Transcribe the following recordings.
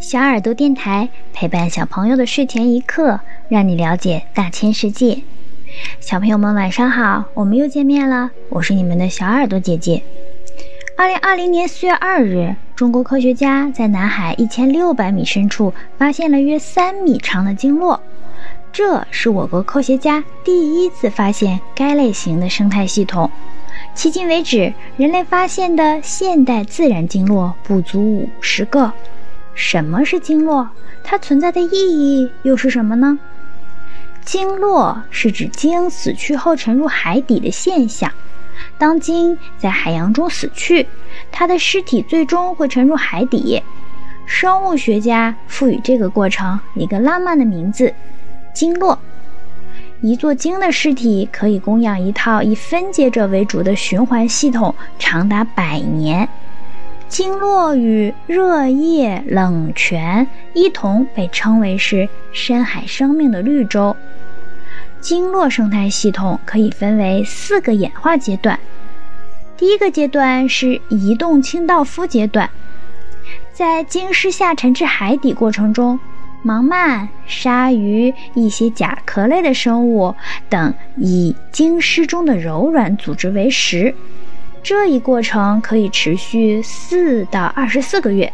小耳朵电台陪伴小朋友的睡前一刻，让你了解大千世界。小朋友们晚上好，我们又见面了，我是你们的小耳朵姐姐。二零二零年四月二日，中国科学家在南海一千六百米深处发现了约三米长的鲸落，这是我国科学家第一次发现该类型的生态系统。迄今为止，人类发现的现代自然鲸落不足五十个。什么是鲸落？它存在的意义又是什么呢？鲸落是指鲸死去后沉入海底的现象。当鲸在海洋中死去，它的尸体最终会沉入海底。生物学家赋予这个过程一个浪漫的名字——鲸落。一座鲸的尸体可以供养一套以分解者为主的循环系统，长达百年。鲸落与热液、冷泉一同被称为是深海生命的绿洲。鲸落生态系统可以分为四个演化阶段。第一个阶段是移动清道夫阶段，在鲸尸下沉至海底过程中，盲鳗、鲨鱼、一些甲壳类的生物等以鲸尸中的柔软组织为食。这一过程可以持续四到二十四个月，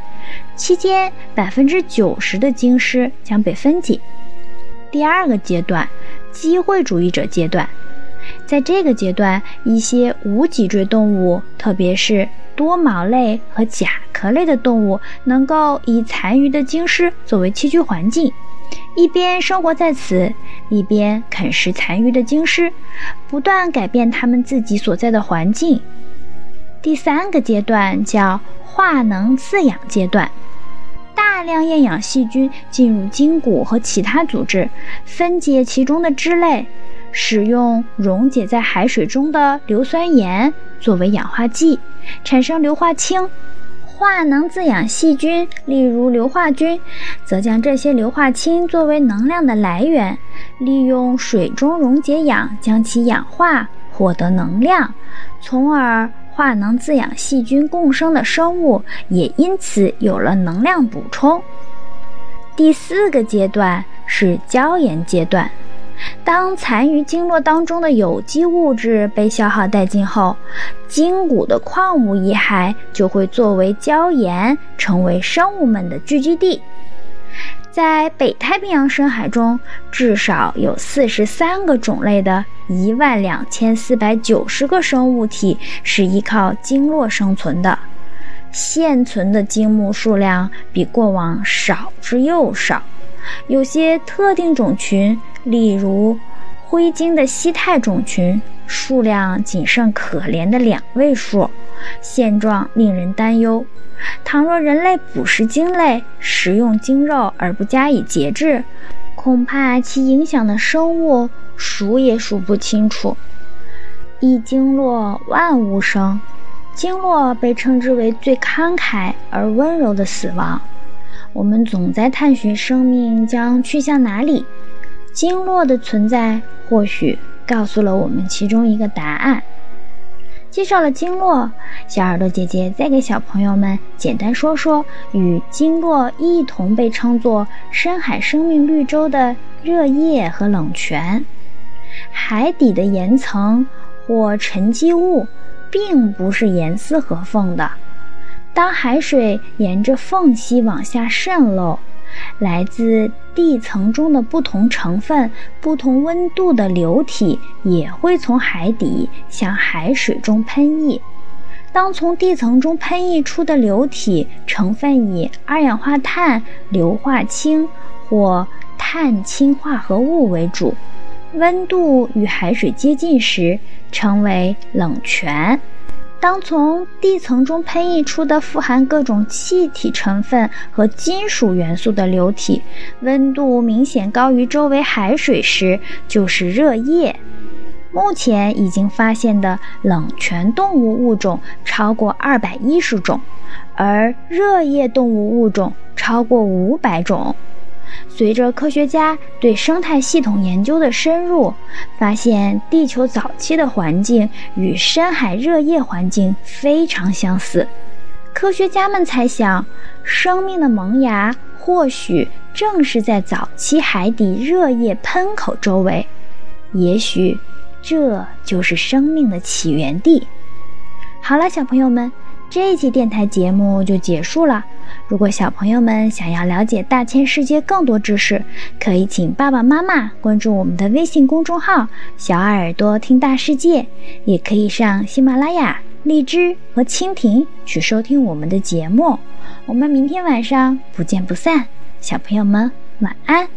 期间百分之九十的鲸尸将被分解。第二个阶段，机会主义者阶段，在这个阶段，一些无脊椎动物，特别是多毛类和甲壳类的动物，能够以残余的鲸尸作为栖居环境，一边生活在此，一边啃食残余的鲸尸，不断改变它们自己所在的环境。第三个阶段叫化能自养阶段，大量厌氧细菌进入筋骨和其他组织，分解其中的脂类，使用溶解在海水中的硫酸盐作为氧化剂，产生硫化氢。化能自养细菌，例如硫化菌，则将这些硫化氢作为能量的来源，利用水中溶解氧将其氧化，获得能量，从而。化能自养细菌共生的生物也因此有了能量补充。第四个阶段是礁岩阶段，当残余经络当中的有机物质被消耗殆尽后，筋骨的矿物遗骸就会作为礁岩，成为生物们的聚集地。在北太平洋深海中，至少有四十三个种类的一万两千四百九十个生物体是依靠鲸落生存的。现存的鲸目数量比过往少之又少，有些特定种群，例如灰鲸的西太种群，数量仅剩可怜的两位数，现状令人担忧。倘若人类捕食鲸类、食用鲸肉而不加以节制，恐怕其影响的生物数也数不清楚。一鲸落万物生，鲸落被称之为最慷慨而温柔的死亡。我们总在探寻生命将去向哪里，鲸落的存在或许告诉了我们其中一个答案。介绍了经络，小耳朵姐姐再给小朋友们简单说说与经络一同被称作深海生命绿洲的热液和冷泉。海底的岩层或沉积物并不是严丝合缝的，当海水沿着缝隙往下渗漏。来自地层中的不同成分、不同温度的流体也会从海底向海水中喷溢。当从地层中喷溢出的流体成分以二氧化碳、硫化氢或碳氢化合物为主，温度与海水接近时，称为冷泉。当从地层中喷溢出的富含各种气体成分和金属元素的流体，温度明显高于周围海水时，就是热液。目前已经发现的冷泉动物物种超过二百一十种，而热液动物物种超过五百种。随着科学家对生态系统研究的深入，发现地球早期的环境与深海热液环境非常相似。科学家们猜想，生命的萌芽或许正是在早期海底热液喷口周围，也许这就是生命的起源地。好了，小朋友们，这一期电台节目就结束了。如果小朋友们想要了解大千世界更多知识，可以请爸爸妈妈关注我们的微信公众号“小耳朵听大世界”，也可以上喜马拉雅、荔枝和蜻蜓去收听我们的节目。我们明天晚上不见不散，小朋友们晚安。